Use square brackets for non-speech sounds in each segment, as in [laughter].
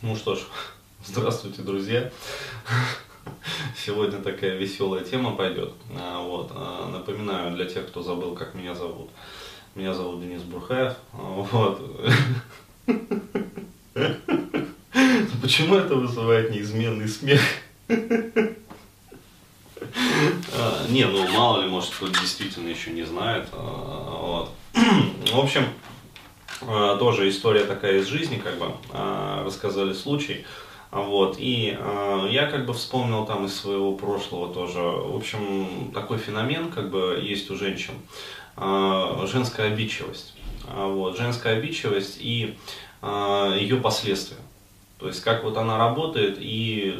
Ну что ж, [laughs] здравствуйте, друзья. Сегодня такая веселая тема пойдет. А, вот. А, напоминаю для тех, кто забыл, как меня зовут. Меня зовут Денис Бурхаев. А, вот. [laughs] Почему это вызывает неизменный смех? Не, ну мало ли, может, кто действительно еще не знает. Вот. [clears throat] В общем, тоже история такая из жизни, как бы, э, рассказали случай. Вот, и э, я как бы вспомнил там из своего прошлого тоже. В общем, такой феномен как бы есть у женщин. Э, женская обидчивость. Вот, женская обидчивость и э, ее последствия. То есть, как вот она работает и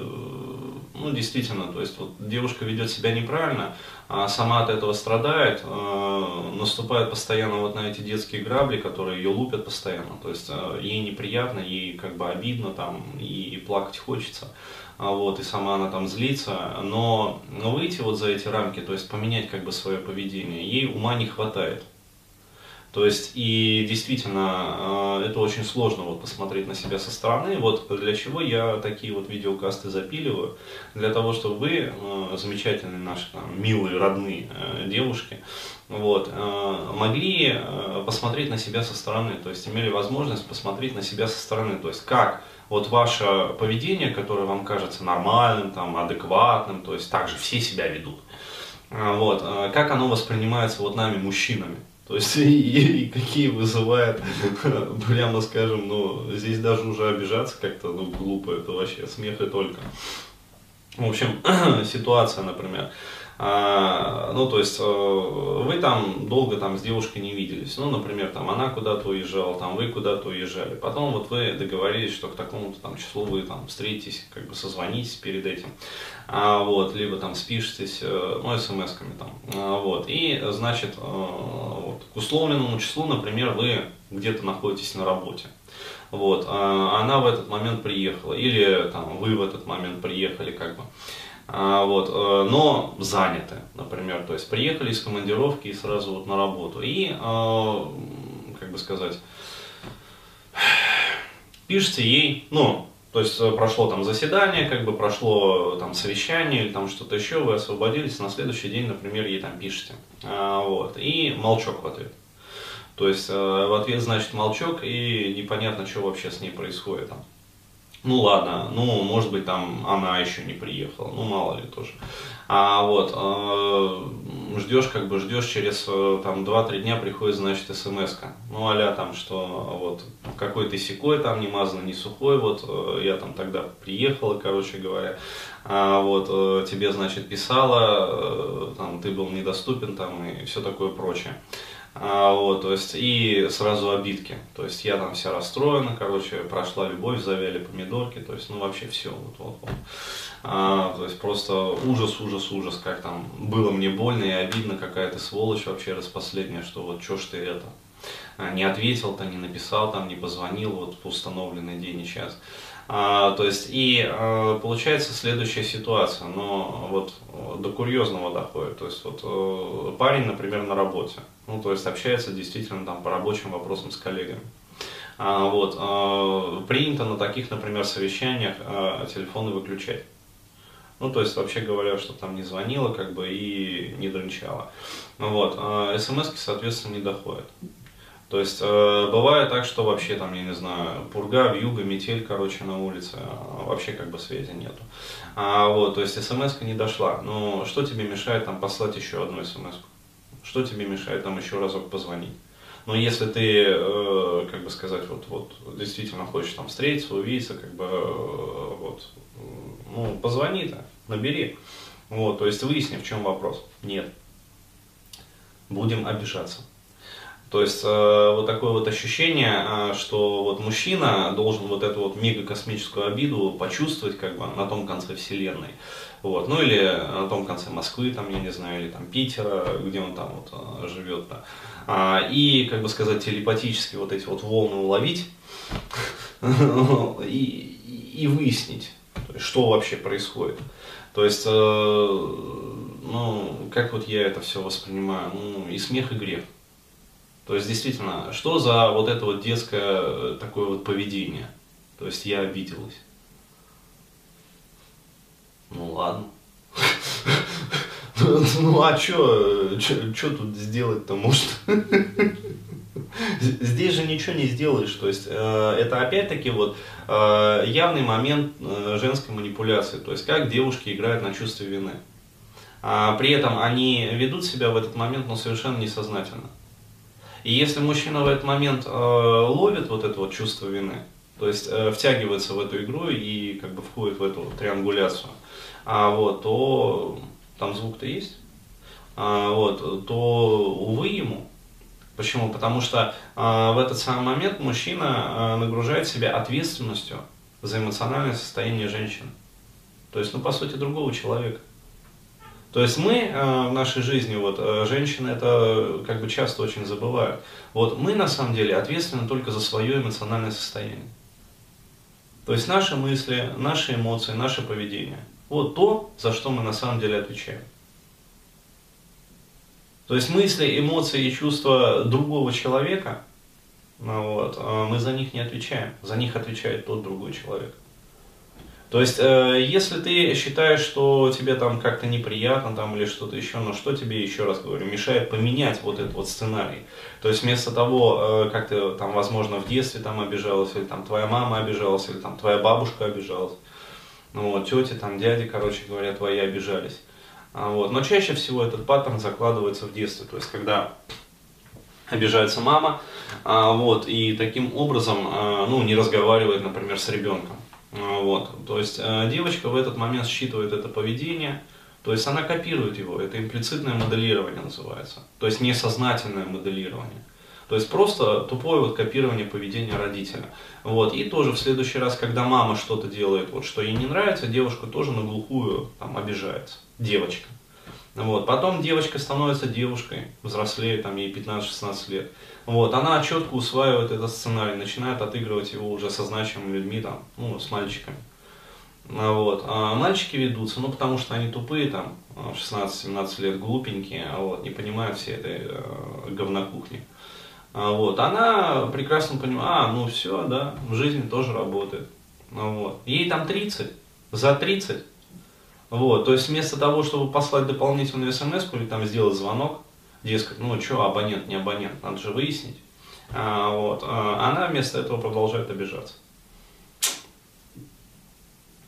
ну, действительно, то есть вот девушка ведет себя неправильно, сама от этого страдает, э, наступает постоянно вот на эти детские грабли, которые ее лупят постоянно. То есть э, ей неприятно, ей как бы обидно там, и плакать хочется. А вот, и сама она там злится, но выйти вот за эти рамки, то есть поменять как бы свое поведение, ей ума не хватает. То есть, и действительно, э, это очень сложно вот посмотреть на себя со стороны. Вот для чего я такие вот видеокасты запиливаю. Для того, чтобы вы, э, замечательные наши там, милые, родные э, девушки, вот, могли посмотреть на себя со стороны. То есть, имели возможность посмотреть на себя со стороны. То есть, как вот ваше поведение, которое вам кажется нормальным, там, адекватным, то есть, так же все себя ведут. Вот, как оно воспринимается вот нами, мужчинами. То есть [laughs] и, и какие вызывает, [laughs] прямо скажем, ну, здесь даже уже обижаться как-то, ну, глупо, это вообще смех и только. В общем, [clears throat] ситуация, например, а, ну, то есть, э, вы там долго там с девушкой не виделись. Ну, например, там она куда-то уезжала, там вы куда-то уезжали. Потом вот вы договорились, что к такому-то там числу вы там встретитесь, как бы созвонитесь перед этим. А, вот, либо там спишетесь, э, ну, смс-ками там. А, вот. И, значит, э, вот, к условленному числу, например, вы где-то находитесь на работе. Вот, а она в этот момент приехала, или там вы в этот момент приехали, как бы. А, вот, э, но заняты, например, то есть приехали из командировки и сразу вот на работу. И, а, как бы сказать, пишите ей, ну, то есть э, прошло там заседание, как бы прошло там совещание или там что-то еще, вы освободились, на следующий день, например, ей там пишете. А, вот, и молчок в ответ. То есть э, в ответ значит молчок и непонятно, что вообще с ней происходит там. Ну ладно, ну может быть там она еще не приехала, ну мало ли тоже. А вот э, ждешь как бы ждешь через э, там 2-3 дня приходит значит смс -ка. Ну аля там что вот какой ты секой там не мазанный, не сухой, вот э, я там тогда приехала, короче говоря. А вот э, тебе значит писала, там ты был недоступен там и все такое прочее. А, вот, то есть, и сразу обидки. То есть я там вся расстроена, короче, прошла любовь, завяли помидорки, то есть, ну вообще все, вот, вот, вот. А, то есть просто ужас, ужас, ужас, как там было мне больно и обидно, какая то сволочь вообще раз последняя, что вот что ж ты это а, не ответил-то, не написал, там, не позвонил вот в установленный день и час. А, то есть, и а, получается следующая ситуация, но вот до курьезного доходит. То есть, вот э, парень, например, на работе, ну, то есть общается действительно там по рабочим вопросам с коллегами. А, вот, а, принято на таких, например, совещаниях а, телефоны выключать. Ну, то есть, вообще говоря, что там не звонила, как бы, и не дрынчала. Вот, а, смс соответственно, не доходят. То есть, э, бывает так, что вообще там, я не знаю, пурга, вьюга, метель, короче, на улице, а вообще как бы связи нету. А, вот, то есть, смс не дошла. Но что тебе мешает там послать еще одну смс? Что тебе мешает там еще разок позвонить? Но если ты, э, как бы сказать, вот, вот действительно хочешь там встретиться, увидеться, как бы, э, вот, ну, позвони-то, набери. Вот, то есть выясни, в чем вопрос. Нет. Будем обижаться. То есть э, вот такое вот ощущение, э, что вот мужчина должен вот эту вот мегакосмическую обиду почувствовать как бы на том конце вселенной. Вот. Ну или на том конце Москвы, там, я не знаю, или там Питера, где он там вот э, живет. Да. А, и, как бы сказать, телепатически вот эти вот волны уловить [laughs] и, и выяснить, что вообще происходит. То есть, ну, как вот я это все воспринимаю, ну, и смех, и грех. То есть, действительно, что за вот это вот детское э, такое вот поведение? То есть я обиделась. Ну ладно. [laughs] Ну а что тут сделать-то может? [laughs] Здесь же ничего не сделаешь. То есть э, это опять-таки вот э, явный момент э, женской манипуляции. То есть как девушки играют на чувстве вины. А при этом они ведут себя в этот момент, но совершенно несознательно. И если мужчина в этот момент э, ловит вот это вот чувство вины, то есть э, втягивается в эту игру и как бы входит в эту триангуляцию, а, вот, то там звук-то есть, а, вот, то увы ему. Почему? Потому что а, в этот самый момент мужчина а, нагружает себя ответственностью за эмоциональное состояние женщины. То есть, ну, по сути, другого человека. То есть мы э, в нашей жизни, вот, э, женщины это как бы часто очень забывают. Вот мы на самом деле ответственны только за свое эмоциональное состояние. То есть наши мысли, наши эмоции, наше поведение. Вот то, за что мы на самом деле отвечаем. То есть мысли, эмоции и чувства другого человека, ну вот, э, мы за них не отвечаем. За них отвечает тот другой человек. То есть, э, если ты считаешь, что тебе там как-то неприятно там, или что-то еще, но что тебе, еще раз говорю, мешает поменять вот этот вот сценарий? То есть, вместо того, э, как ты там, возможно, в детстве там обижалась, или там твоя мама обижалась, или там твоя бабушка обижалась, ну вот, тети, там, дяди, короче говоря, твои обижались. А, вот. Но чаще всего этот паттерн закладывается в детстве, то есть, когда обижается мама, а, вот, и таким образом, а, ну, не разговаривает, например, с ребенком. А, вот. То есть э, девочка в этот момент считывает это поведение, то есть она копирует его, это имплицитное моделирование называется, то есть несознательное моделирование. То есть просто тупое вот копирование поведения родителя. Вот. И тоже в следующий раз, когда мама что-то делает, вот, что ей не нравится, девушка тоже на глухую там, обижается. Девочка. Вот. Потом девочка становится девушкой, взрослеет, там ей 15-16 лет. Вот, она четко усваивает этот сценарий, начинает отыгрывать его уже со значимыми людьми, там, ну, с мальчиками. А вот. А мальчики ведутся, ну, потому что они тупые, там, 16-17 лет, глупенькие, а вот, не понимают всей этой э, говнокухни. А вот. Она прекрасно понимает, а, ну все, да, в жизни тоже работает. Ну, вот. Ей там 30, за 30. Вот. То есть вместо того, чтобы послать дополнительную смс или там сделать звонок, дескать, ну что, абонент, не абонент, надо же выяснить. А, вот, а, она вместо этого продолжает обижаться.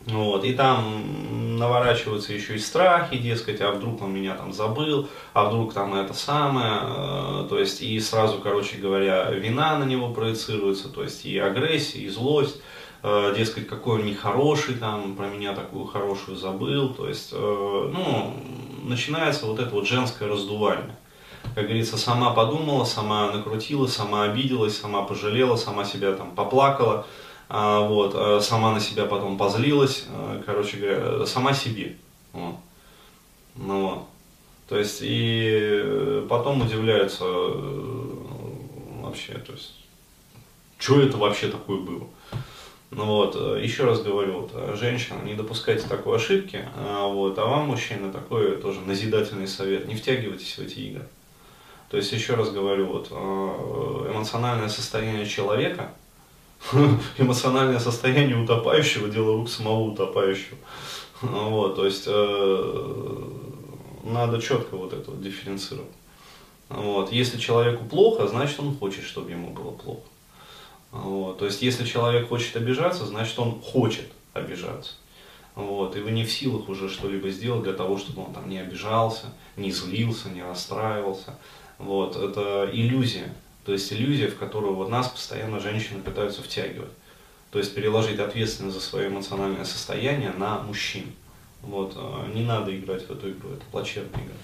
Вот, и там наворачиваются еще и страхи, дескать, а вдруг он меня там забыл, а вдруг там это самое, э, то есть и сразу, короче говоря, вина на него проецируется, то есть и агрессия, и злость, э, дескать, какой он нехороший, там, про меня такую хорошую забыл, то есть, э, ну, начинается вот это вот женское раздувание как говорится, сама подумала, сама накрутила, сама обиделась, сама пожалела, сама себя там поплакала, а, вот, сама на себя потом позлилась, короче говоря, сама себе. Ну, вот. То есть, и потом удивляются э, вообще, то есть, что это вообще такое было? Ну вот, еще раз говорю, вот, женщина, не допускайте такой ошибки, а, вот, а вам, мужчина, такой тоже назидательный совет, не втягивайтесь в эти игры. То есть, еще раз говорю, вот, э, эмоциональное состояние человека, [laughs] эмоциональное состояние утопающего, дело рук самого утопающего. Вот, то есть, э, надо четко вот это вот дифференцировать. Вот. Если человеку плохо, значит он хочет, чтобы ему было плохо. Вот. То есть, если человек хочет обижаться, значит он хочет обижаться. Вот. И вы не в силах уже что-либо сделать для того, чтобы он там не обижался, не злился, не расстраивался. Вот, это иллюзия. То есть иллюзия, в которую вот нас постоянно женщины пытаются втягивать. То есть переложить ответственность за свое эмоциональное состояние на мужчин. Вот, э, не надо играть в эту игру, это плачевная игра.